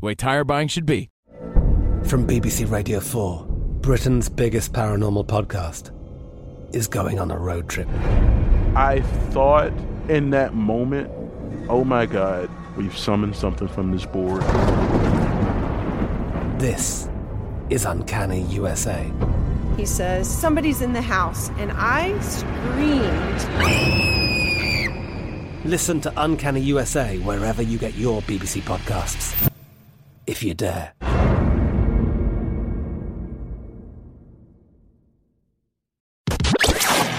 the way tire buying should be. From BBC Radio 4, Britain's biggest paranormal podcast is going on a road trip. I thought in that moment, oh my God, we've summoned something from this board. This is Uncanny USA. He says, Somebody's in the house, and I screamed. Listen to Uncanny USA wherever you get your BBC podcasts, if you dare.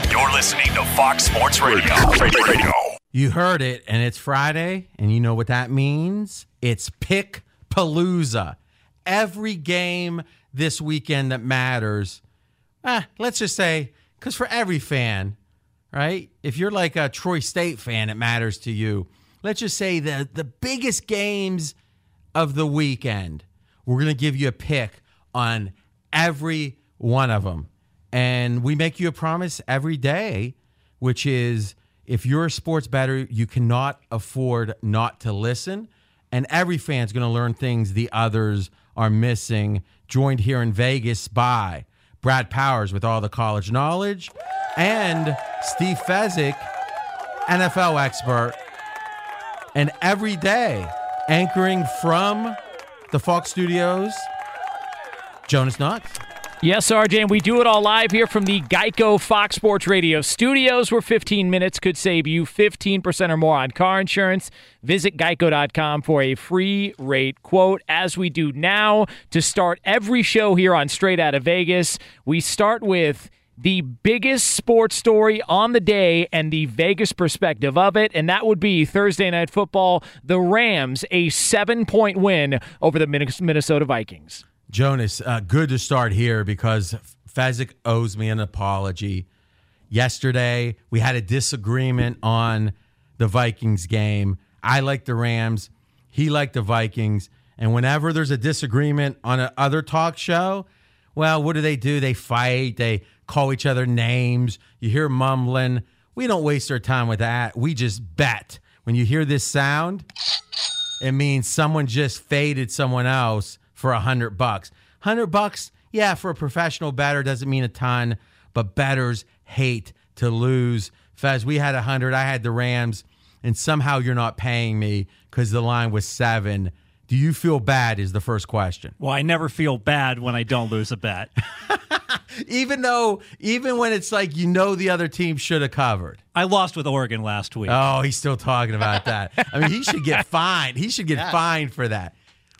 You're listening to Fox Sports Radio. Radio. You heard it, and it's Friday, and you know what that means? It's Pick Palooza. Every game this weekend that matters, eh, let's just say, because for every fan, right? If you're like a Troy State fan, it matters to you. Let's just say the the biggest games of the weekend, we're gonna give you a pick on every one of them, and we make you a promise every day, which is if you're a sports bettor, you cannot afford not to listen. And every fan's going to learn things the others are missing. Joined here in Vegas by Brad Powers with all the college knowledge and Steve Fezzik, NFL expert. And every day, anchoring from the Fox studios, Jonas Knox. Yes, RJ, and we do it all live here from the Geico Fox Sports Radio studios, where 15 minutes could save you 15% or more on car insurance. Visit geico.com for a free rate quote, as we do now to start every show here on Straight Out of Vegas. We start with the biggest sports story on the day and the Vegas perspective of it, and that would be Thursday Night Football. The Rams, a seven point win over the Minnesota Vikings. Jonas, uh, good to start here because Fezzik owes me an apology. Yesterday, we had a disagreement on the Vikings game. I like the Rams, he liked the Vikings. And whenever there's a disagreement on another talk show, well, what do they do? They fight, they call each other names, you hear mumbling. We don't waste our time with that. We just bet. When you hear this sound, it means someone just faded someone else for a hundred bucks. Hundred bucks, yeah, for a professional bettor doesn't mean a ton, but bettors hate to lose. Fez, we had a hundred. I had the Rams, and somehow you're not paying me because the line was seven. Do you feel bad? Is the first question. Well, I never feel bad when I don't lose a bet. even though, even when it's like you know the other team should have covered. I lost with Oregon last week. Oh, he's still talking about that. I mean, he should get fined. He should get yeah. fined for that.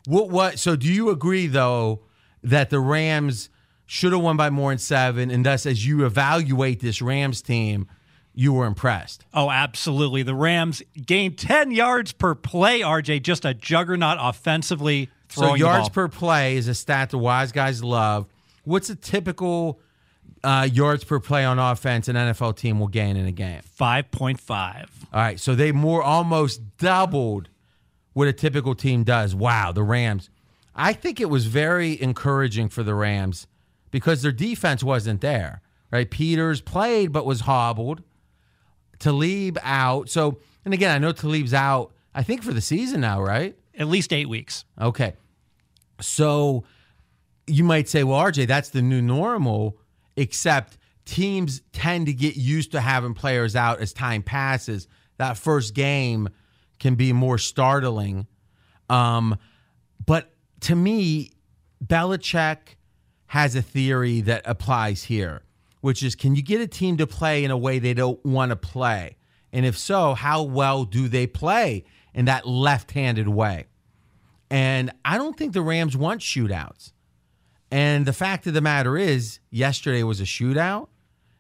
What? What? So, do you agree though that the Rams should have won by more than seven, and thus, as you evaluate this Rams team, you were impressed? Oh, absolutely. The Rams gained ten yards per play. RJ, just a juggernaut offensively. Throwing. So, yards per play is a stat the wise guys love. What's a typical uh, yards per play on offense an NFL team will gain in a game? Five point five. All right, so they more almost doubled what a typical team does. Wow, the Rams. I think it was very encouraging for the Rams because their defense wasn't there. Right? Peters played but was hobbled. Talib out. So, and again, I know Talib's out. I think for the season now, right? At least eight weeks. Okay. So you might say, well, RJ, that's the new normal, except teams tend to get used to having players out as time passes. That first game can be more startling. Um, but to me, Belichick has a theory that applies here, which is can you get a team to play in a way they don't want to play? And if so, how well do they play in that left handed way? And I don't think the Rams want shootouts. And the fact of the matter is, yesterday was a shootout,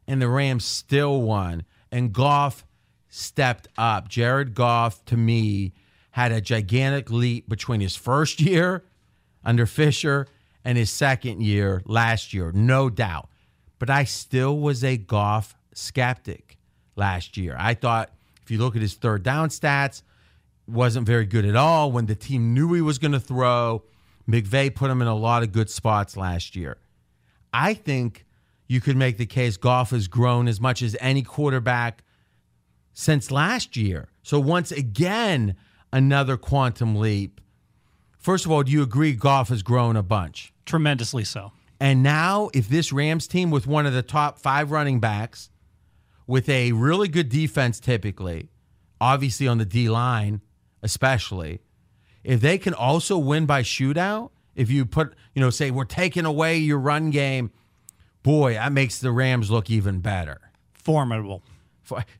and the Rams still won. And Goff stepped up. Jared Goff, to me, had a gigantic leap between his first year under Fisher and his second year last year, no doubt. But I still was a Goff skeptic last year. I thought if you look at his third down stats, wasn't very good at all. When the team knew he was going to throw, McVay put him in a lot of good spots last year. I think you could make the case Goff has grown as much as any quarterback since last year. So once again, another quantum leap. First of all, do you agree Goff has grown a bunch? Tremendously so. And now, if this Rams team with one of the top five running backs, with a really good defense typically, obviously on the D line, especially, if they can also win by shootout, if you put, you know, say we're taking away your run game, boy, that makes the Rams look even better. Formidable.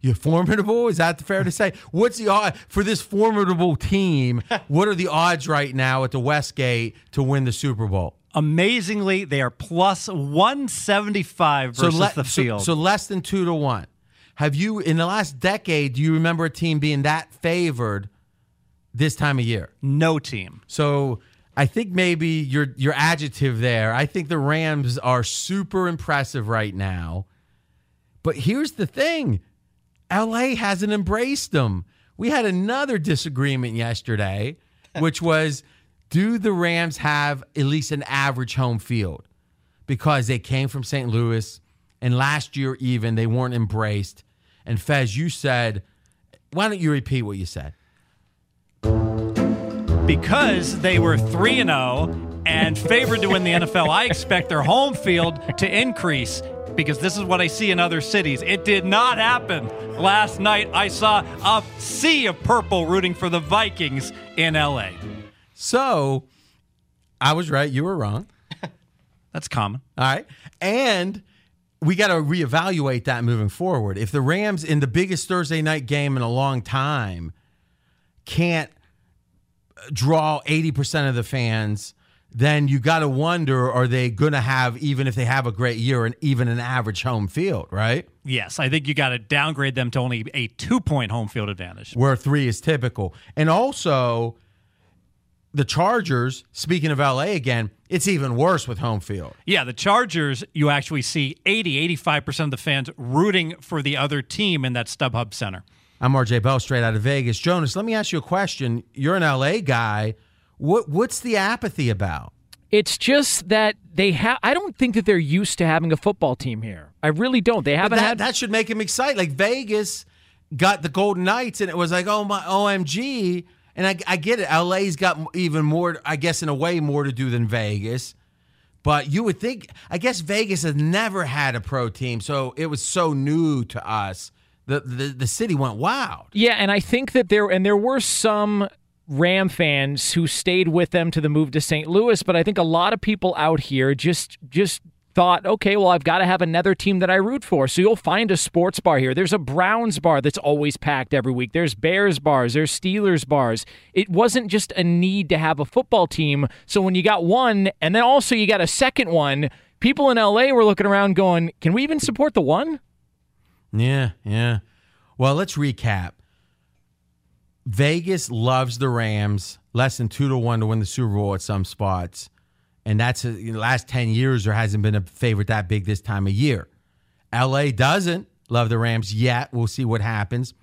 You're formidable. Is that fair to say? What's the odd for this formidable team? What are the odds right now at the Westgate to win the Super Bowl? Amazingly, they are plus 175 versus le- the field. So, so less than two to one. Have you, in the last decade, do you remember a team being that favored this time of year? no team. So I think maybe your your adjective there. I think the Rams are super impressive right now. But here's the thing. LA hasn't embraced them. We had another disagreement yesterday, which was do the Rams have at least an average home field? Because they came from St. Louis and last year even they weren't embraced. And Fez, you said, why don't you repeat what you said? Because they were 3 and 0 and favored to win the NFL, I expect their home field to increase because this is what I see in other cities. It did not happen. Last night I saw a sea of purple rooting for the Vikings in LA. So I was right, you were wrong. That's common. All right. And we got to reevaluate that moving forward. If the Rams in the biggest Thursday night game in a long time can't draw 80% of the fans, then you got to wonder are they going to have, even if they have a great year, and even an average home field, right? Yes, I think you got to downgrade them to only a two point home field advantage. Where three is typical. And also, the Chargers, speaking of LA again, it's even worse with home field. Yeah, the Chargers, you actually see 80, 85% of the fans rooting for the other team in that StubHub Center. I'm RJ Bell, straight out of Vegas. Jonas, let me ask you a question. You're an LA guy. What what's the apathy about? It's just that they have. I don't think that they're used to having a football team here. I really don't. They haven't that, had. that should make him excited. Like Vegas got the Golden Knights, and it was like, oh my, OMG. And I, I get it. LA's got even more, I guess, in a way, more to do than Vegas. But you would think, I guess Vegas has never had a pro team, so it was so new to us. The the, the city went wild. Yeah, and I think that there and there were some Ram fans who stayed with them to the move to St. Louis, but I think a lot of people out here just just thought, okay, well, I've got to have another team that I root for. So you'll find a sports bar here. There's a Browns bar that's always packed every week. There's Bears bars, there's Steelers bars. It wasn't just a need to have a football team. So when you got one and then also you got a second one, people in LA were looking around going, can we even support the one? Yeah, yeah. Well, let's recap. Vegas loves the Rams, less than two to one to win the Super Bowl at some spots, and that's in the last ten years there hasn't been a favorite that big this time of year. LA doesn't love the Rams yet. We'll see what happens.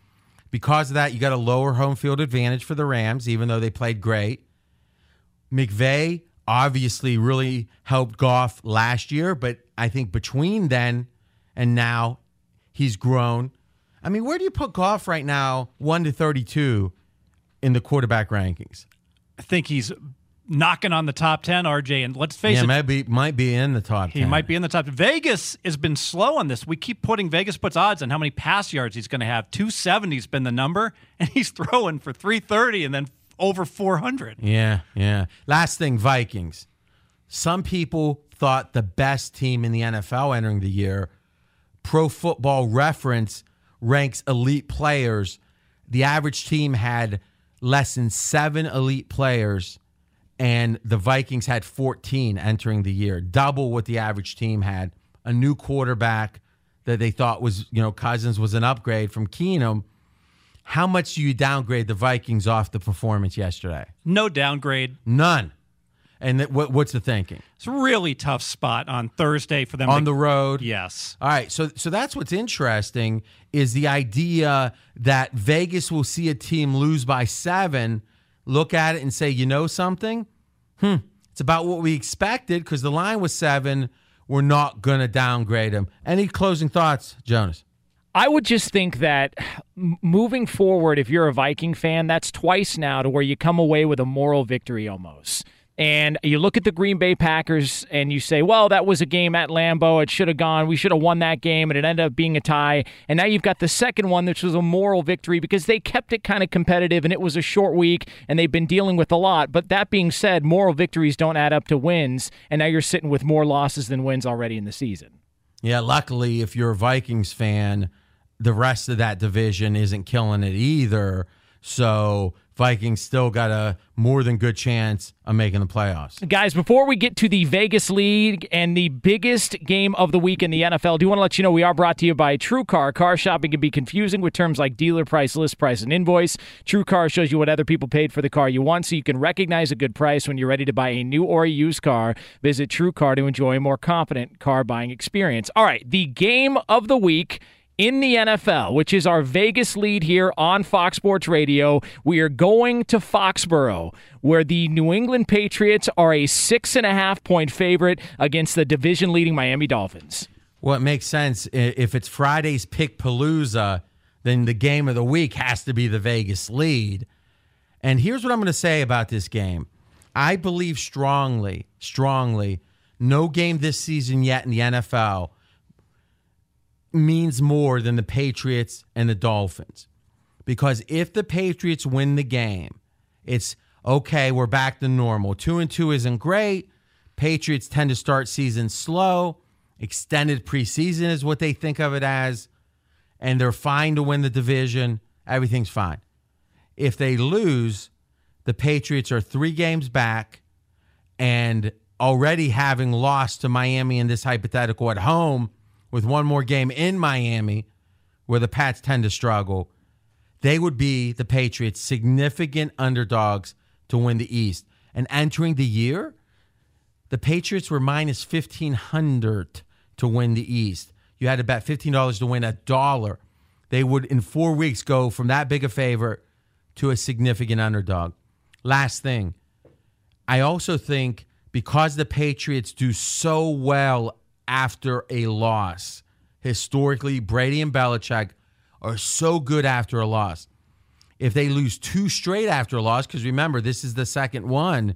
Because of that, you got a lower home field advantage for the Rams, even though they played great. McVay obviously really helped Goff last year, but I think between then and now, he's grown. I mean, where do you put Goff right now, 1 to 32 in the quarterback rankings? I think he's knocking on the top 10, RJ. And let's face yeah, it, might be, might be in the top he 10. might be in the top. Vegas has been slow on this. We keep putting Vegas puts odds on how many pass yards he's going to have. 270's been the number, and he's throwing for 330 and then over 400. Yeah, yeah. Last thing, Vikings. Some people thought the best team in the NFL entering the year. Pro Football Reference ranks elite players. The average team had less than seven elite players, and the Vikings had 14 entering the year, double what the average team had. A new quarterback that they thought was, you know, Cousins was an upgrade from Keenum. How much do you downgrade the Vikings off the performance yesterday? No downgrade. None. And th- what, what's the thinking? It's a really tough spot on Thursday for them On to- the road? Yes. All right, so so that's what's interesting is the idea that Vegas will see a team lose by seven, look at it and say, you know something, hmm, it's about what we expected because the line was seven. We're not going to downgrade him. Any closing thoughts, Jonas? I would just think that moving forward, if you're a Viking fan, that's twice now to where you come away with a moral victory almost. And you look at the Green Bay Packers and you say, well, that was a game at Lambeau. It should have gone. We should have won that game, and it ended up being a tie. And now you've got the second one, which was a moral victory because they kept it kind of competitive and it was a short week and they've been dealing with a lot. But that being said, moral victories don't add up to wins. And now you're sitting with more losses than wins already in the season. Yeah, luckily, if you're a Vikings fan, the rest of that division isn't killing it either. So Vikings still got a more than good chance of making the playoffs. Guys, before we get to the Vegas League and the biggest game of the week in the NFL, do want to let you know we are brought to you by True Car. Car shopping can be confusing with terms like dealer price, list price, and invoice. True Car shows you what other people paid for the car you want so you can recognize a good price when you're ready to buy a new or a used car. Visit True Car to enjoy a more confident car buying experience. All right, the game of the week in the NFL, which is our Vegas lead here on Fox Sports Radio. We are going to Foxborough, where the New England Patriots are a six and a half point favorite against the division leading Miami Dolphins. Well, it makes sense. If it's Friday's Pick Palooza, then the game of the week has to be the Vegas lead. And here's what I'm going to say about this game I believe strongly, strongly, no game this season yet in the NFL means more than the Patriots and the Dolphins. Because if the Patriots win the game, it's okay, we're back to normal. Two and two isn't great. Patriots tend to start season slow. Extended preseason is what they think of it as. And they're fine to win the division. Everything's fine. If they lose, the Patriots are three games back and already having lost to Miami in this hypothetical at home with one more game in Miami where the Pats tend to struggle, they would be the Patriots significant underdogs to win the East. And entering the year, the Patriots were minus 1500 to win the East. You had to bet $15 to win a dollar. They would in 4 weeks go from that big a favorite to a significant underdog. Last thing, I also think because the Patriots do so well after a loss, historically, Brady and Belichick are so good after a loss. If they lose two straight after a loss, because remember, this is the second one,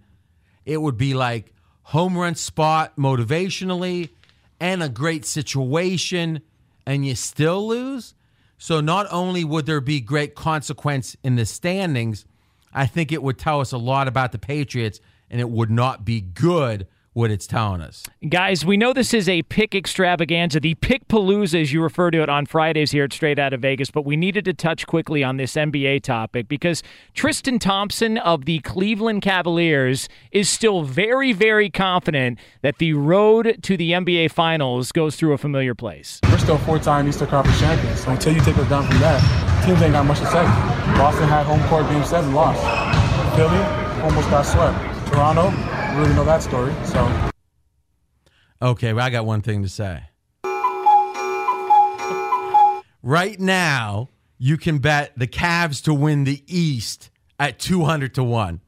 it would be like home run spot motivationally and a great situation, and you still lose. So not only would there be great consequence in the standings, I think it would tell us a lot about the Patriots, and it would not be good what it's telling us. Guys, we know this is a pick extravaganza, the pick palooza, as you refer to it on Fridays here at Straight Out of Vegas, but we needed to touch quickly on this NBA topic because Tristan Thompson of the Cleveland Cavaliers is still very, very confident that the road to the NBA Finals goes through a familiar place. We're still four-time Eastern Conference champions. So until you take us down from that, teams ain't got much to say. Boston had home court game seven, lost. Philly almost got swept. Toronto, we really know that story. So Okay, well, I got one thing to say. Right now, you can bet the Cavs to win the East at 200 to 1.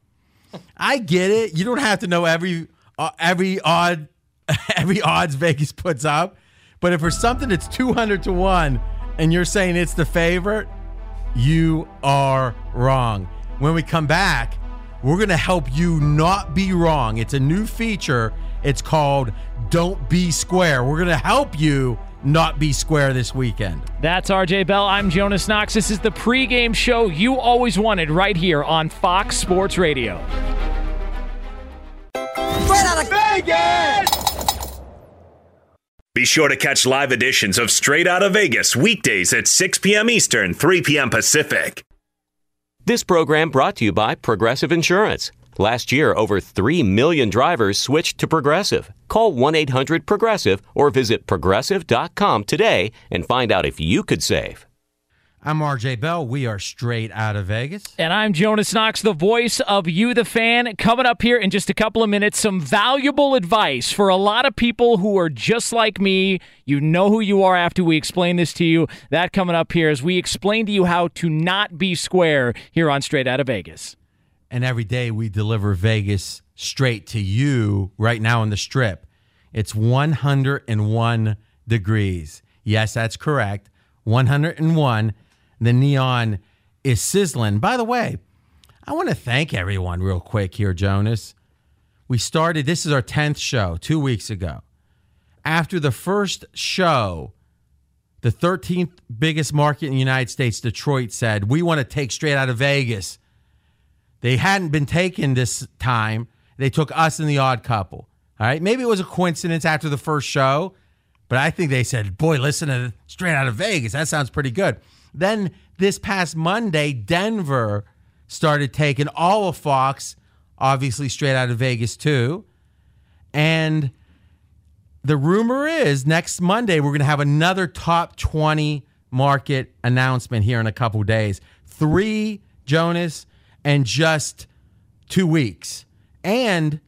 I get it. You don't have to know every uh, every odd every odds Vegas puts up. But if for something that's 200 to 1 and you're saying it's the favorite, you are wrong. When we come back, we're going to help you not be wrong. It's a new feature. It's called Don't Be Square. We're going to help you not be square this weekend. That's RJ Bell. I'm Jonas Knox. This is the pregame show you always wanted right here on Fox Sports Radio. Straight out of Vegas! Be sure to catch live editions of Straight Out of Vegas weekdays at 6 p.m. Eastern, 3 p.m. Pacific. This program brought to you by Progressive Insurance. Last year, over 3 million drivers switched to Progressive. Call 1 800 Progressive or visit progressive.com today and find out if you could save. I'm RJ Bell. We are straight out of Vegas. And I'm Jonas Knox, the voice of You, the fan. Coming up here in just a couple of minutes, some valuable advice for a lot of people who are just like me. You know who you are after we explain this to you. That coming up here as we explain to you how to not be square here on Straight Out of Vegas. And every day we deliver Vegas straight to you right now on the strip. It's 101 degrees. Yes, that's correct. 101 the neon is sizzling. By the way, I want to thank everyone real quick here, Jonas. We started, this is our 10th show two weeks ago. After the first show, the 13th biggest market in the United States, Detroit, said, We want to take straight out of Vegas. They hadn't been taken this time. They took us and the odd couple. All right. Maybe it was a coincidence after the first show, but I think they said, Boy, listen to straight out of Vegas. That sounds pretty good. Then this past Monday, Denver started taking all of Fox, obviously straight out of Vegas too. And the rumor is next Monday we're going to have another top 20 market announcement here in a couple days. 3 Jonas and just 2 weeks. And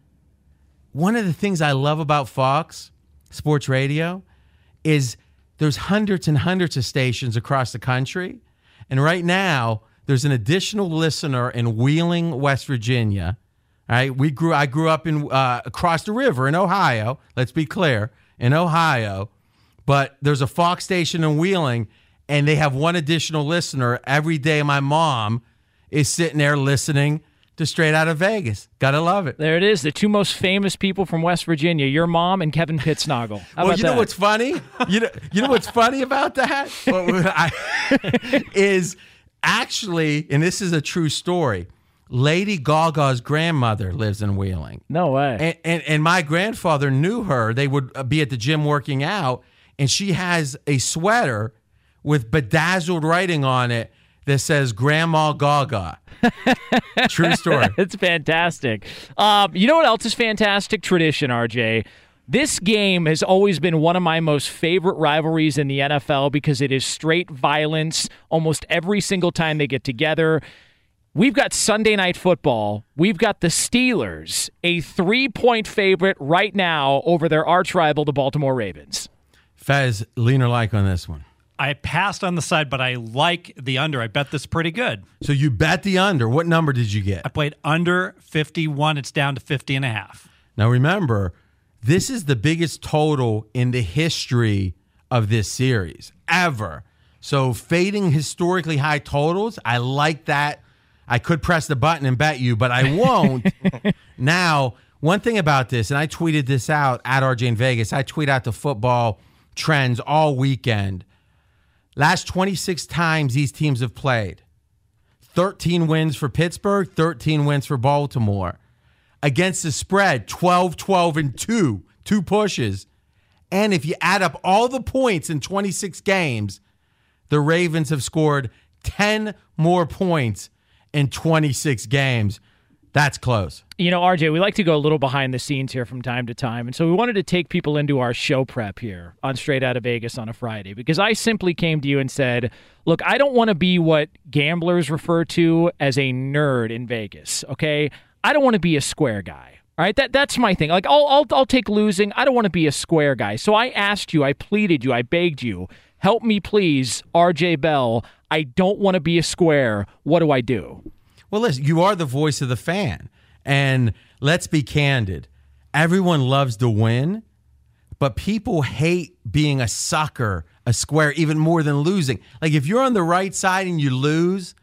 one of the things I love about Fox Sports Radio is there's hundreds and hundreds of stations across the country. And right now, there's an additional listener in Wheeling, West Virginia. All right, we grew. I grew up in uh, across the river in Ohio. Let's be clear, in Ohio. But there's a Fox station in Wheeling, and they have one additional listener every day. My mom is sitting there listening to Straight Out of Vegas. Gotta love it. There it is. The two most famous people from West Virginia: your mom and Kevin Pittsnogle. well, you know that? what's funny? You know, you know what's funny about that is actually, and this is a true story. Lady Gaga's grandmother lives in Wheeling. No way. And, and, and my grandfather knew her. They would uh, be at the gym working out, and she has a sweater with bedazzled writing on it that says Grandma Gaga. True story. it's fantastic. Um, you know what else is fantastic? Tradition, RJ. This game has always been one of my most favorite rivalries in the NFL because it is straight violence almost every single time they get together. We've got Sunday night football. We've got the Steelers, a three point favorite right now over their arch rival, the Baltimore Ravens. Fez, lean or like on this one? I passed on the side, but I like the under. I bet this pretty good. So you bet the under. What number did you get? I played under 51. It's down to 50 and a half. Now remember, this is the biggest total in the history of this series ever. So fading historically high totals, I like that. I could press the button and bet you, but I won't. now, one thing about this, and I tweeted this out at RJ in Vegas. I tweet out the football trends all weekend. Last 26 times these teams have played 13 wins for Pittsburgh, 13 wins for Baltimore. Against the spread, 12, 12, and 2, two pushes. And if you add up all the points in 26 games, the Ravens have scored 10 more points in 26 games. That's close. You know, RJ, we like to go a little behind the scenes here from time to time. And so we wanted to take people into our show prep here on Straight Out of Vegas on a Friday because I simply came to you and said, look, I don't want to be what gamblers refer to as a nerd in Vegas, okay? I don't want to be a square guy. All right, that that's my thing. Like I'll I'll I'll take losing. I don't want to be a square guy. So I asked you, I pleaded you, I begged you, help me please, RJ Bell. I don't want to be a square. What do I do? Well, listen, you are the voice of the fan. And let's be candid. everyone loves to win, but people hate being a sucker, a square, even more than losing. Like if you're on the right side and you lose,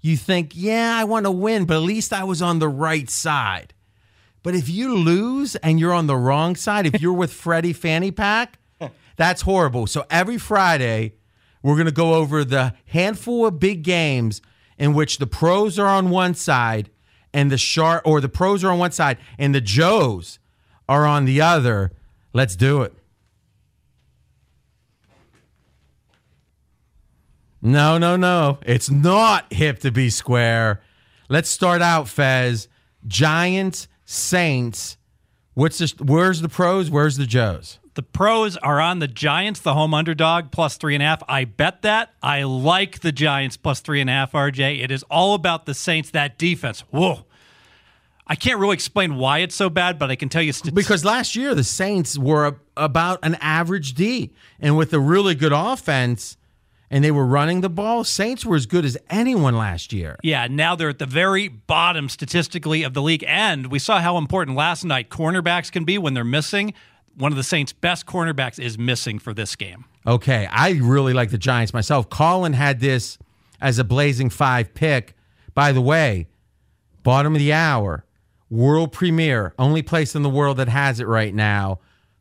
you think, yeah, I want to win, but at least I was on the right side. But if you lose and you're on the wrong side, if you're with Freddie Fanny Pack, that's horrible. So every Friday, we're going to go over the handful of big games in which the pros are on one side and the sharp or the pros are on one side and the Joes are on the other. Let's do it. No, no, no. It's not hip to be square. Let's start out, Fez. Giants, Saints. What's the where's the pros? Where's the Joes? The pros are on the Giants, the home underdog, plus three and a half. I bet that. I like the Giants plus three and a half, RJ. It is all about the Saints, that defense. Whoa. I can't really explain why it's so bad, but I can tell you st- because last year the Saints were a, about an average D, and with a really good offense, and they were running the ball. Saints were as good as anyone last year. Yeah, now they're at the very bottom statistically of the league, and we saw how important last night cornerbacks can be when they're missing. One of the Saints' best cornerbacks is missing for this game. Okay, I really like the Giants myself. Colin had this as a blazing five pick. By the way, bottom of the hour, world premiere, only place in the world that has it right now.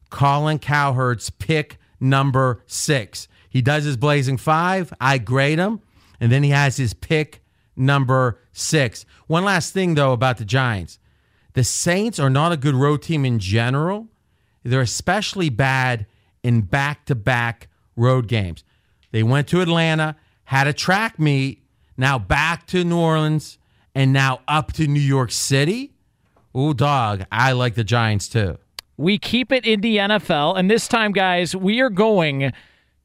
Colin Cowherd's pick number six. He does his blazing five. I grade him. And then he has his pick number six. One last thing, though, about the Giants the Saints are not a good road team in general. They're especially bad in back to back road games. They went to Atlanta, had a track meet, now back to New Orleans, and now up to New York City. Ooh, dog. I like the Giants too. We keep it in the NFL, and this time, guys, we are going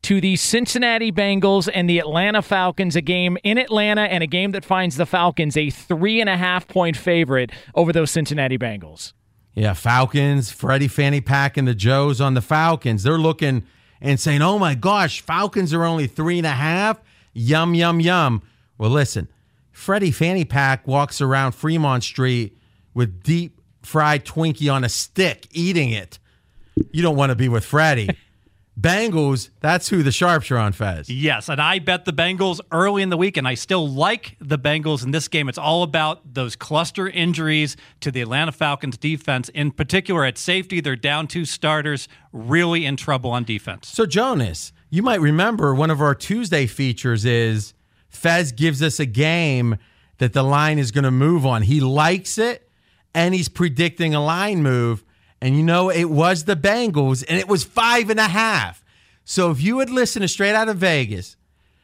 to the Cincinnati Bengals and the Atlanta Falcons, a game in Atlanta and a game that finds the Falcons a three and a half point favorite over those Cincinnati Bengals. Yeah, Falcons, Freddie Fanny Pack, and the Joes on the Falcons. They're looking and saying, oh my gosh, Falcons are only three and a half. Yum, yum, yum. Well, listen, Freddie Fanny Pack walks around Fremont Street with deep fried Twinkie on a stick, eating it. You don't want to be with Freddie. Bengals, that's who the sharps are on, Fez. Yes, and I bet the Bengals early in the week, and I still like the Bengals in this game. It's all about those cluster injuries to the Atlanta Falcons defense. In particular, at safety, they're down two starters, really in trouble on defense. So, Jonas, you might remember one of our Tuesday features is Fez gives us a game that the line is going to move on. He likes it, and he's predicting a line move. And you know, it was the Bengals, and it was five and a half. So if you had listened to Straight Out of Vegas,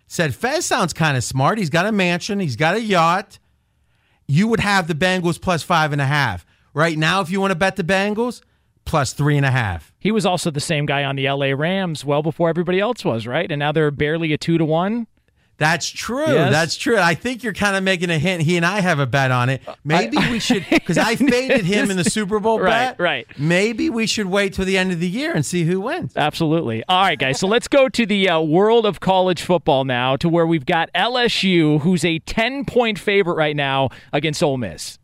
said Fez sounds kind of smart. He's got a mansion, he's got a yacht. You would have the Bengals plus five and a half. Right now, if you want to bet the Bengals, plus three and a half. He was also the same guy on the LA Rams well before everybody else was, right? And now they're barely a two to one. That's true. Yes. That's true. I think you're kind of making a hint. He and I have a bet on it. Maybe I, we should, because I faded him in the Super Bowl right, bet. Right. Maybe we should wait till the end of the year and see who wins. Absolutely. All right, guys. So let's go to the uh, world of college football now, to where we've got LSU, who's a 10 point favorite right now against Ole Miss.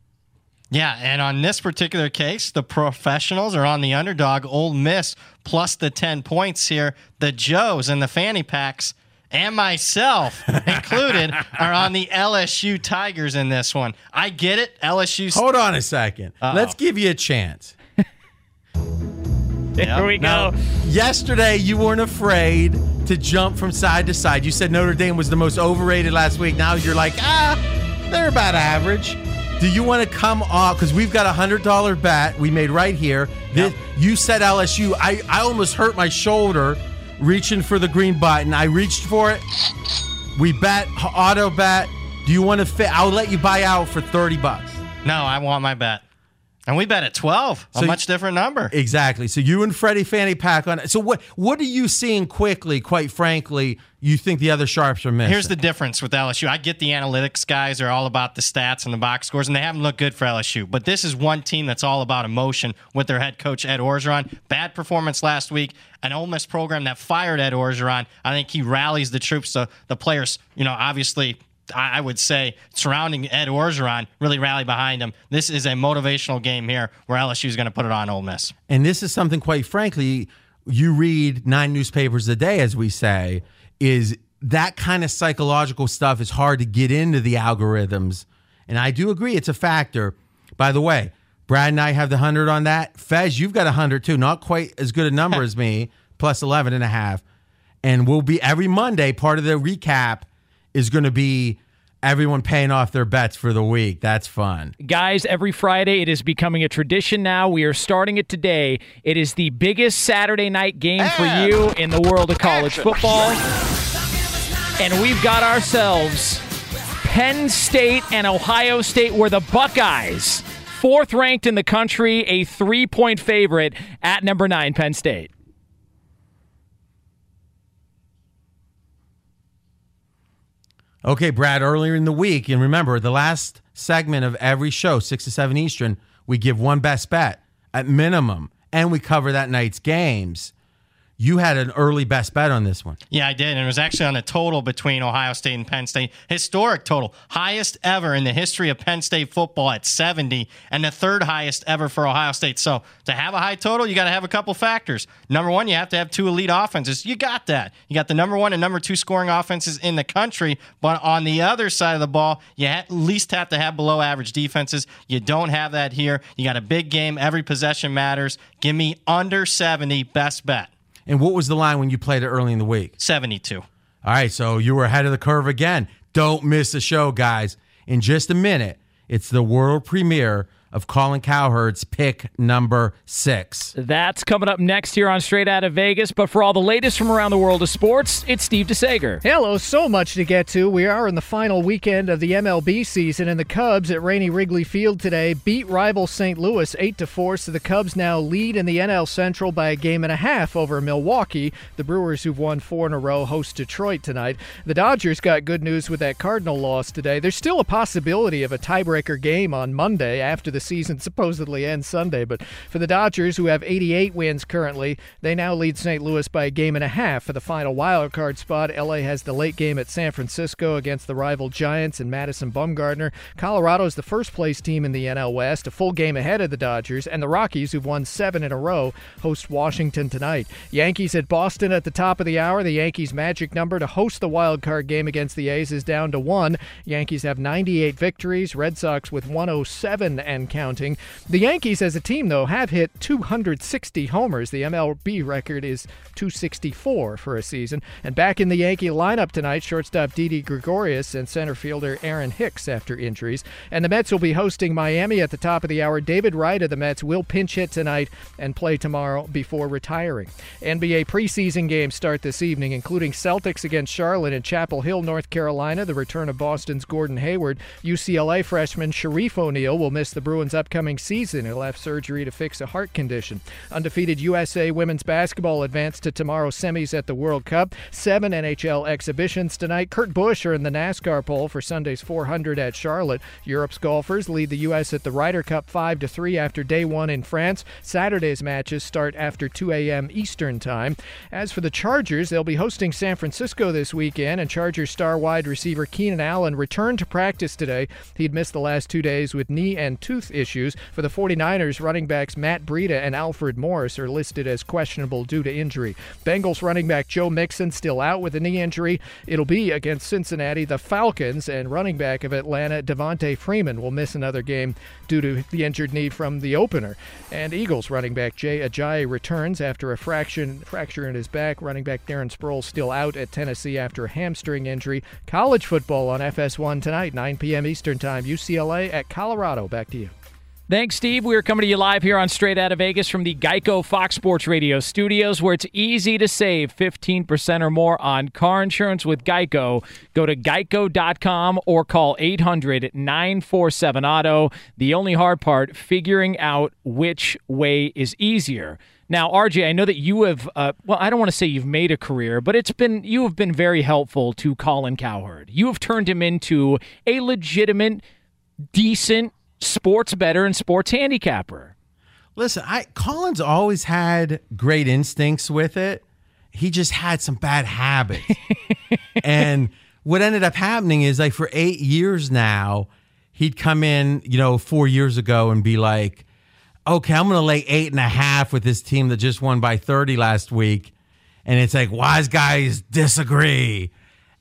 Yeah, and on this particular case, the professionals are on the underdog, Ole Miss, plus the 10 points here. The Joes and the fanny packs and myself included are on the LSU Tigers in this one. I get it. LSU. Hold on a 2nd Let's give you a chance. Here we go. Now, yesterday, you weren't afraid to jump from side to side. You said Notre Dame was the most overrated last week. Now you're like, ah, they're about average. Do you want to come off? Because we've got a hundred dollar bet we made right here. This, you said LSU. I, I almost hurt my shoulder reaching for the green button. I reached for it. We bet auto bet. Do you want to fit? I'll let you buy out for thirty bucks. No, I want my bet. And we bet at twelve. So a much different number. Exactly. So you and Freddie Fanny Pack on. So what? What are you seeing quickly? Quite frankly, you think the other sharps are missing. Here's the difference with LSU. I get the analytics guys are all about the stats and the box scores, and they haven't looked good for LSU. But this is one team that's all about emotion with their head coach Ed Orgeron. Bad performance last week. An Ole Miss program that fired Ed Orgeron. I think he rallies the troops. So the players, you know, obviously I would say surrounding Ed Orgeron really rally behind him. This is a motivational game here where LSU is going to put it on Ole Miss. And this is something, quite frankly, you read nine newspapers a day, as we say, is that kind of psychological stuff is hard to get into the algorithms. And I do agree it's a factor. By the way, Brad and I have the 100 on that. Fez, you've got a 100 too. Not quite as good a number as me, plus 11 and a half. And we'll be every Monday, part of the recap is going to be everyone paying off their bets for the week. That's fun. Guys, every Friday it is becoming a tradition now. We are starting it today. It is the biggest Saturday night game for you in the world of college football. And we've got ourselves Penn State and Ohio State, where the Buckeyes, fourth ranked in the country, a three point favorite at number nine, Penn State. Okay, Brad, earlier in the week, and remember, the last segment of every show, 6 to 7 Eastern, we give one best bet at minimum, and we cover that night's games. You had an early best bet on this one. Yeah, I did. And it was actually on a total between Ohio State and Penn State. Historic total. Highest ever in the history of Penn State football at 70, and the third highest ever for Ohio State. So to have a high total, you got to have a couple factors. Number one, you have to have two elite offenses. You got that. You got the number one and number two scoring offenses in the country. But on the other side of the ball, you at least have to have below average defenses. You don't have that here. You got a big game. Every possession matters. Give me under 70, best bet. And what was the line when you played it early in the week? 72. All right, so you were ahead of the curve again. Don't miss the show, guys. In just a minute, it's the world premiere of Colin Cowherd's pick number six. That's coming up next here on Straight Out of Vegas. But for all the latest from around the world of sports, it's Steve DeSager. Hello, so much to get to. We are in the final weekend of the MLB season, and the Cubs at Rainy Wrigley Field today beat rival St. Louis 8 to 4. So the Cubs now lead in the NL Central by a game and a half over Milwaukee. The Brewers, who've won four in a row, host Detroit tonight. The Dodgers got good news with that Cardinal loss today. There's still a possibility of a tiebreaker game on Monday after the season supposedly ends Sunday. But for the Dodgers, who have 88 wins currently, they now lead St. Louis by a game and a half for the final wild card spot. LA has the late game at San Francisco against the rival Giants and Madison Bumgarner. Colorado is the first place team in the NL West, a full game ahead of the Dodgers, and the Rockies, who've won seven in a row, host Washington tonight. Yankees at Boston at the top of the hour. The Yankees' magic number to host the wild card game against the A's is down to one. Yankees have 98 victories. Red Sox with 107 and counting. The Yankees, as a team, though, have hit 260 homers. The MLB record is 264 for a season. And back in the Yankee lineup tonight, shortstop Didi Gregorius and center fielder Aaron Hicks after injuries. And the Mets will be hosting Miami at the top of the hour. David Wright of the Mets will pinch hit tonight and play tomorrow before retiring. NBA preseason games start this evening, including Celtics against Charlotte in Chapel Hill, North Carolina. The return of Boston's Gordon Hayward. UCLA freshman Shareef O'Neal will miss the Bruins' upcoming season. He'll have surgery to fix a heart condition. Undefeated USA women's basketball advanced to tomorrow's semis at the World Cup. Seven NHL exhibitions tonight. Kurt Busch are in the NASCAR pole for Sunday's 400 at Charlotte. Europe's golfers lead the U.S. at the Ryder Cup 5 to 3 after day one in France. Saturday's matches start after 2 a.m. Eastern Time. As for the Chargers, they'll be hosting San Francisco this weekend, and Chargers star wide receiver Keenan Allen returned to practice today. He'd missed the last two days with knee and tooth issues. For the 49ers, running backs Matt Breida and Alfred Morris are listed as questionable due to injury. Bengals running back Joe Mixon still out with a knee injury. It'll be against Cincinnati. The Falcons and running back of Atlanta, Devonta Freeman, will miss another game due to the injured knee from the opener. And Eagles running back Jay Ajayi returns after a fraction, fracture in his back. Running back Darren Sproles still out at Tennessee after a hamstring injury. College football on FS1 tonight, 9 p.m. Eastern Time. UCLA at Colorado. Back to you. Thanks, Steve. We're coming to you live here on Straight Out of Vegas from the Geico Fox Sports Radio studios, where it's easy to save 15% or more on car insurance with Geico. Go to geico.com or call 800 947 Auto. The only hard part, figuring out which way is easier. Now, RJ, I know that you have, uh, well, I don't want to say you've made a career, but it's been, you have been very helpful to Colin Cowherd. You have turned him into a legitimate, decent sports bettor and sports handicapper. Listen, I Colin's always had great instincts with it. He just had some bad habits. and what ended up happening is like for eight years now, he'd come in, you know, four years ago and be like, okay, I'm going to lay eight and a half with this team that just won by 30 last week. And it's like, wise guys disagree.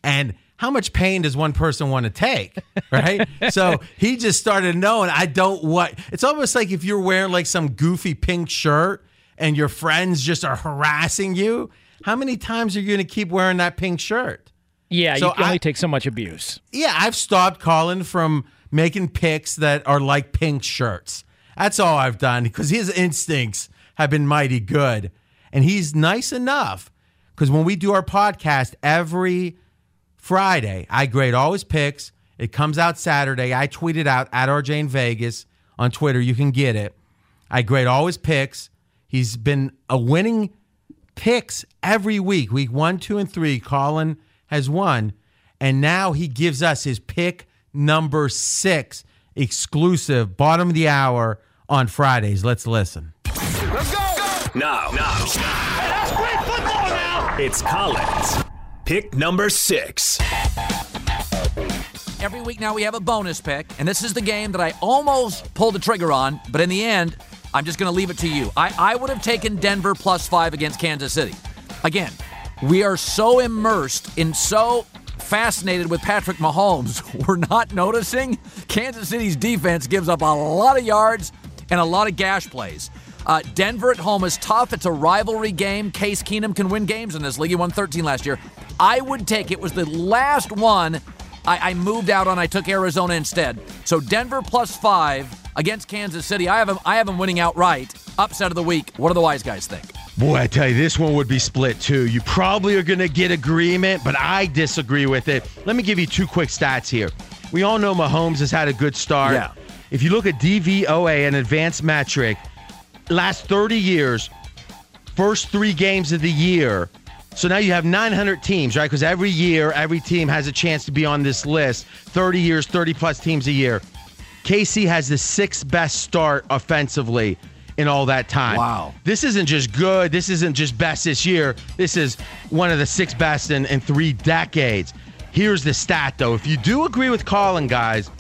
And how much pain does one person want to take? Right. so he just started knowing I don't what it's almost like if you're wearing like some goofy pink shirt and your friends just are harassing you. How many times are you going to keep wearing that pink shirt? Yeah, So you can only I- take so much abuse. Yeah, I've stopped Colin from making picks that are like pink shirts. That's all I've done because his instincts have been mighty good. And he's nice enough because when we do our podcast every Friday, I grade all his picks. It comes out Saturday. I tweet it out at RJ in Vegas on Twitter. You can get it. I grade all his picks. He's been a winning picks every week. Week one, two, and three, Colin has won. And now he gives us his pick number six exclusive, bottom of the hour on Fridays. Let's listen. Let's go. Now, now. That's great football now. It's Colin's. Pick number six. Every week now we have a bonus pick, and this is the game that I almost pulled the trigger on, but in the end, I'm just going to leave it to you. I, I would have taken Denver plus five against Kansas City. Again, we are so immersed in so fascinated with Patrick Mahomes, we're not noticing Kansas City's defense gives up a lot of yards and a lot of gash plays. Uh, Denver at home is tough. It's a rivalry game. Case Keenum can win games in this league. He won 13 last year. I would take it. Was the last one I, I moved out on. I took Arizona instead. So Denver plus five against Kansas City. I have them. I have them winning outright. Upset of the week. What do the wise guys think? Boy, I tell you, this one would be split too. You probably are going to get agreement, but I disagree with it. Let me give you two quick stats here. We all know Mahomes has had a good start. Yeah. If you look at DVOA, an advanced metric, last 30 years, first three games of the year. So now you have 900 teams, right? Because every year, every team has a chance to be on this list. 30 years, 30 plus teams a year. KC has the sixth best start offensively in all that time. Wow. This isn't just good. This isn't just best this year. This is one of the six best in, in three decades. Here's the stat, though. If you do agree with Colin, guys,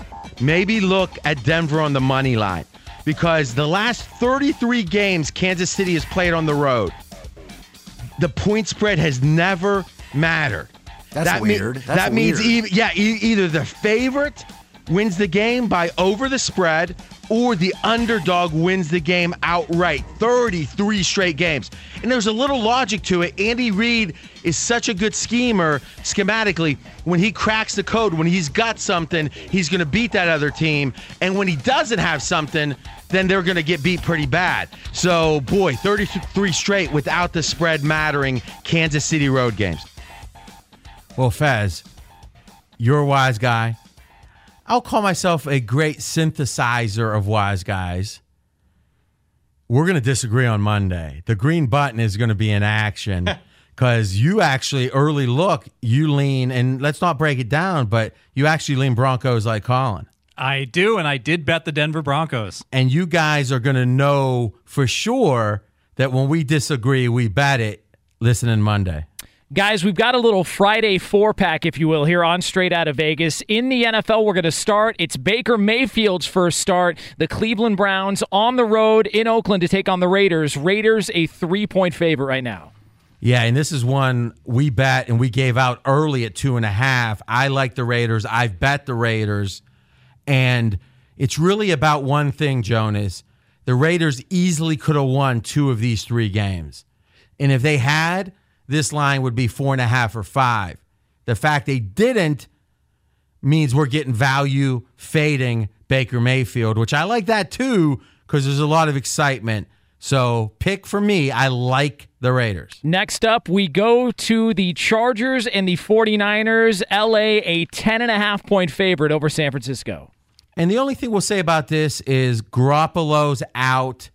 maybe look at Denver on the money line because the last 33 games Kansas City has played on the road, the point spread has never mattered. That's that weird. That's that means e- yeah, e- either the favorite wins the game by over the spread or the underdog wins the game outright. 33 straight games. And there's a little logic to it. Andy Reid is such a good schemer schematically. When he cracks the code, when he's got something, he's going to beat that other team. And when he doesn't have something, then they're going to get beat pretty bad. So, boy, 33 straight without the spread mattering Kansas City road games. Well, Fez, you're a wise guy. I'll call myself a great synthesizer of wise guys. We're going to disagree on Monday. The green button is going to be in action because you actually early look, you lean, and let's not break it down, but you actually lean Broncos like Colin. I do, and I did bet the Denver Broncos. And you guys are going to know for sure that when we disagree, we bet it listening Monday. Guys, we've got a little Friday four pack, if you will, here on Straight Out of Vegas. In the NFL, we're going to start. It's Baker Mayfield's first start. The Cleveland Browns on the road in Oakland to take on the Raiders. Raiders, a three point favorite right now. Yeah, and this is one we bet and we gave out early at two and a half. I like the Raiders. I've bet the Raiders. And it's really about one thing, Jonas. The Raiders easily could have won two of these three games. And if they had, this line would be four and a half or five. The fact they didn't means we're getting value fading Baker Mayfield, which I like that too, because there's a lot of excitement. So pick for me, I like the Raiders. Next up, we go to the Chargers and the 49ers. LA, a 10.5 point favorite over San Francisco. And the only thing we'll say about this is Garoppolo's out.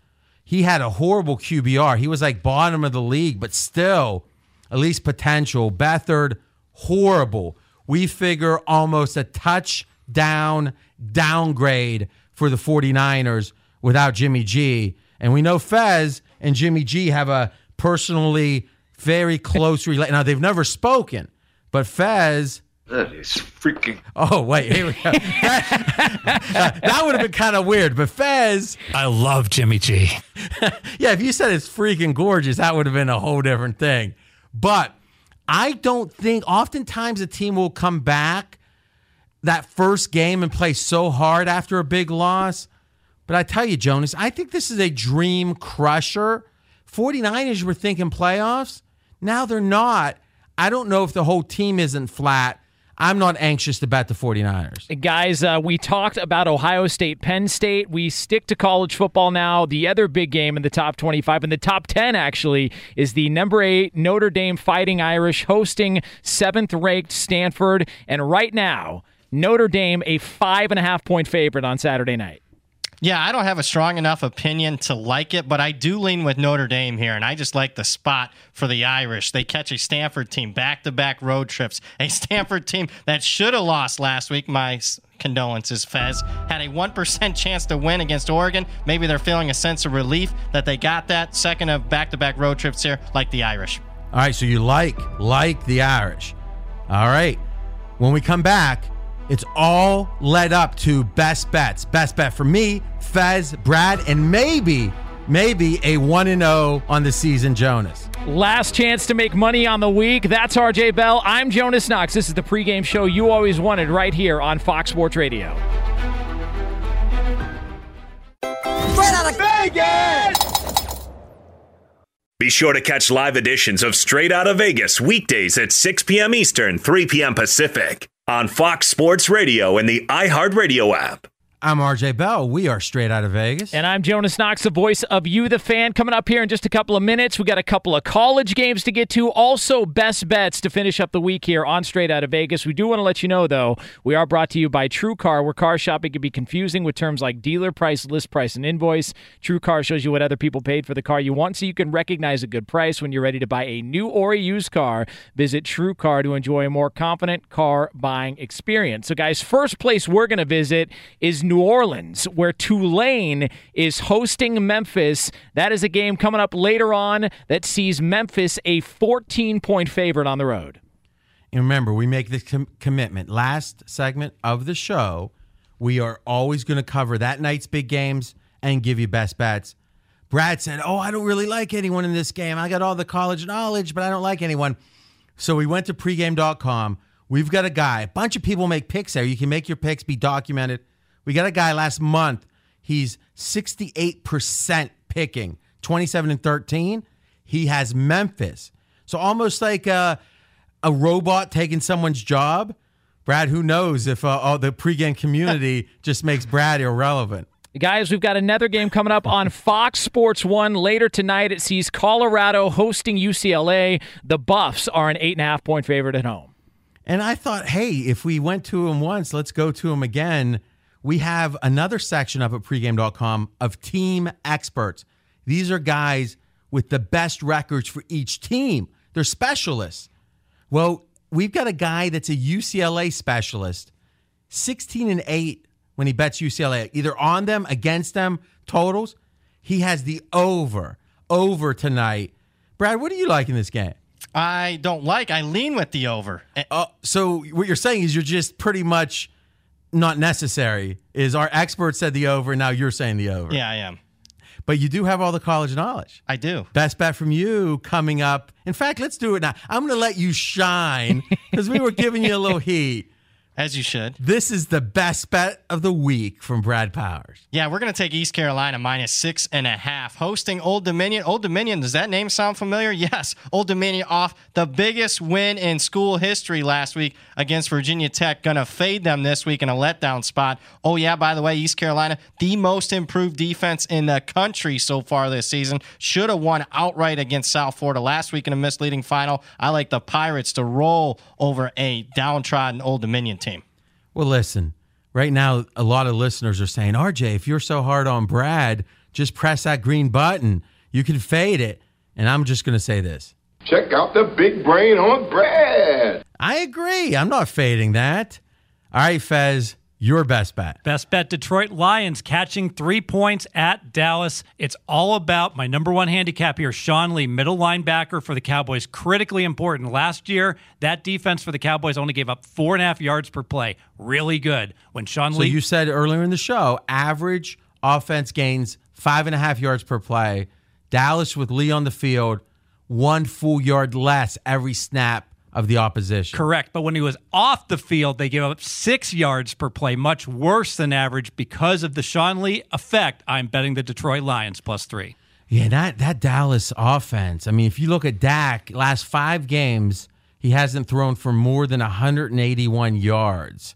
He had a horrible QBR. He was like bottom of the league, but still, at least potential. Beathard, horrible. We figure almost a touchdown downgrade for the 49ers without Jimmy G. And we know Fez and Jimmy G have a personally very close relation. Now, they've never spoken, but Fez That is freaking. Oh wait, here we go. that, that would have been kind of weird, but Fez. I love Jimmy G. yeah, if you said it's freaking gorgeous, that would have been a whole different thing. But I don't think. Oftentimes, a team will come back that first game and play so hard after a big loss. But I tell you, Jonas, I think this is a dream crusher. 49ers were thinking playoffs. Now they're not. I don't know if the whole team isn't flat. I'm not anxious to bet the 49ers. Guys, uh, we talked about Ohio State, Penn State. We stick to college football now. The other big game in the top 25, and the top 10 actually, is the number eight Notre Dame Fighting Irish hosting seventh ranked Stanford. And right now, Notre Dame a five and a half point favorite on Saturday night. Yeah, I don't have a strong enough opinion to like it, but I do lean with Notre Dame here, and I just like the spot for the Irish. They catch a Stanford team back to back road trips, a Stanford team that should have lost last week. My condolences, Fez. Had a 1% chance to win against Oregon. Maybe they're feeling a sense of relief that they got that second of back to back road trips here, like the Irish. All right, so you like like the Irish. All right. When we come back, it's all led up to best bets. Best bet for me, Fez, Brad, and maybe, maybe a 1 0 on the season, Jonas. Last chance to make money on the week. That's RJ Bell. I'm Jonas Knox. This is the pregame show you always wanted right here on Fox Sports Radio. Straight out of Vegas! Be sure to catch live editions of Straight Out of Vegas weekdays at 6 p.m. Eastern, 3 p.m. Pacific on Fox Sports Radio and the iHeartRadio app. I'm RJ Bell. We are straight out of Vegas. And I'm Jonas Knox, the voice of You, the fan. Coming up here in just a couple of minutes, we got a couple of college games to get to. Also, best bets to finish up the week here on Straight Out of Vegas. We do want to let you know, though, we are brought to you by TrueCar, where car shopping can be confusing with terms like dealer price, list price, and invoice. TrueCar shows you what other people paid for the car you want so you can recognize a good price when you're ready to buy a new or a used car. Visit TrueCar to enjoy a more confident car buying experience. So, guys, first place we're going to visit is New Orleans where Tulane is hosting Memphis. That is a game coming up later on that sees Memphis a 14 point favorite on the road. And remember, we make this com- commitment. Last segment of the show, we are always going to cover that night's big games and give you best bets. Brad said, Oh, I don't really like anyone in this game. I got all the college knowledge, but I don't like anyone. So we went to pregame.com. We've got a guy, a bunch of people make picks there. You can make your picks, be documented. We got a guy last month. He's 68% picking, 27 and 13. He has Memphis. So almost like a, a robot taking someone's job. Brad, who knows if uh, all the pregame community just makes Brad irrelevant. Guys, we've got another game coming up on Fox Sports 1 later tonight. It sees Colorado hosting UCLA. The Buffs are an 8.5 point favorite at home. And I thought, hey, if we went to him once, let's go to him again. We have another section up at pregame.com of team experts. These are guys with the best records for each team. They're specialists. Well, we've got a guy that's a UCLA specialist, 16 and 8 when he bets UCLA, either on them, against them, totals. He has the over, over tonight. Brad, what do you like in this game? I don't like. I lean with the over. Uh, so what you're saying is you're just pretty much not necessary. Is our expert said the over, now you're saying the over. Yeah, I am. But you do have all the college knowledge. I do. Best bet from you coming up. In fact, let's do it now. I'm going to let you shine because we were giving you a little heat. As you should. This is the best bet of the week from Brad Powers. Yeah, we're going to take East Carolina minus six and a half, hosting Old Dominion. Old Dominion, does that name sound familiar? Yes. Old Dominion off the biggest win in school history last week against Virginia Tech. Going to fade them this week in a letdown spot. Oh, yeah, by the way, East Carolina, the most improved defense in the country so far this season. Should have won outright against South Florida last week in a misleading final. I like the Pirates to roll over a downtrodden Old Dominion team. Well, listen, right now, a lot of listeners are saying, RJ, if you're so hard on Brad, just press that green button. You can fade it. And I'm just going to say this Check out the big brain on Brad. I agree. I'm not fading that. All right, Fez, Your best bet. Best bet Detroit Lions catching three points at Dallas. It's all about my number one handicap here, Sean Lee, middle linebacker for the Cowboys. Critically important. Last year, that defense for the Cowboys only gave up four and a half yards per play. Really good. When Sean So Lee. you said earlier in the show, average offense gains five and a half yards per play. Dallas with Lee on the field, one full yard less every snap of the opposition. Correct. But when he was off the field, they gave up six yards per play, much worse than average because of the Sean Lee effect. I'm betting the Detroit Lions plus three. Yeah, that that Dallas offense. I mean, if you look at Dak, last five games, he hasn't thrown for more than 181 yards.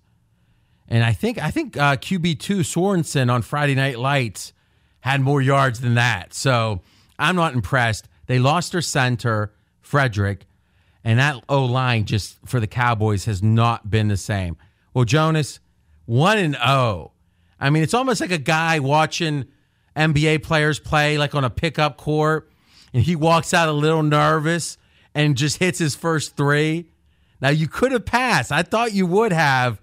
And I think I think uh, QB two Saracen on Friday Night Lights had more yards than that. So I'm not impressed. They lost their center, Frederick, and that O line just for the Cowboys has not been the same. Well, Jonas, one and zero. I mean, it's almost like a guy watching NBA players play like on a pickup court, and he walks out a little nervous and just hits his first three. Now you could have passed. I thought you would have.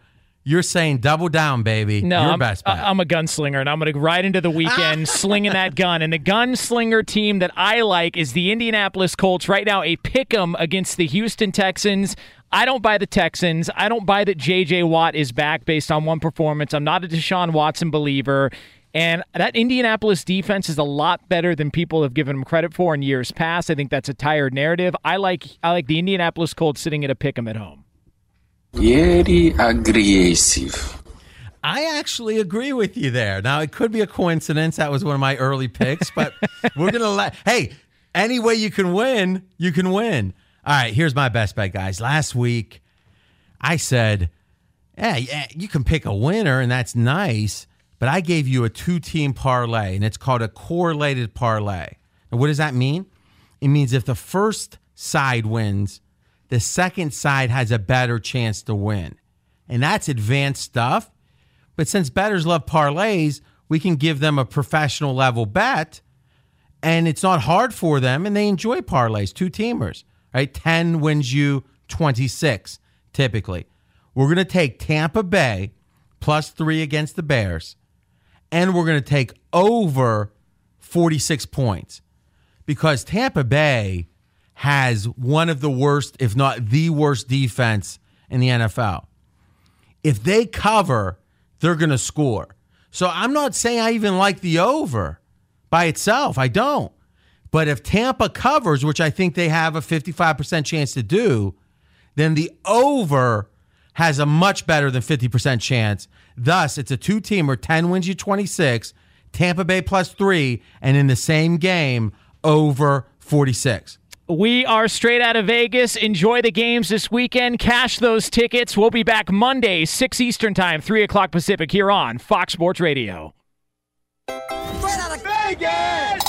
You're saying double down, baby. No, Your I'm, best bet. I'm a gunslinger, and I'm going to ride into the weekend slinging that gun. And the gunslinger team that I like is the Indianapolis Colts. Right now, a pick 'em against the Houston Texans. I don't buy the Texans. I don't buy that J.J. Watt is back based on one performance. I'm not a Deshaun Watson believer. And that Indianapolis defense is a lot better than people have given them credit for in years past. I think that's a tired narrative. I like I like the Indianapolis Colts sitting at a pick 'em at home. Very aggressive. I actually agree with you there. Now it could be a coincidence. That was one of my early picks, but we're gonna let. Hey, any way you can win, you can win. All right, here's my best bet, guys. Last week, I said, "Yeah, yeah, you can pick a winner, and that's nice." But I gave you a two-team parlay, and it's called a correlated parlay. And what does that mean? It means if the first side wins, the second side has a better chance to win. And that's advanced stuff. But since bettors love parlays, we can give them a professional level bet and it's not hard for them and they enjoy parlays, two teamers, right? 10 wins you 26 typically. We're going to take Tampa Bay plus 3 against the Bears and we're going to take over 46 points because Tampa Bay has one of the worst, if not the worst, defense in the NFL. If they cover, they're going to score. So I'm not saying I even like the over by itself. I don't. But if Tampa covers, which I think they have a 55% chance to do, then the over has a much better than 50% chance. Thus, it's a two teamer 10 wins you 26, Tampa Bay plus three, and in the same game, over 46. We are straight out of Vegas. Enjoy the games this weekend. Cash those tickets. We'll be back Monday, 6 Eastern Time, 3 o'clock Pacific, here on Fox Sports Radio. Straight out of Vegas!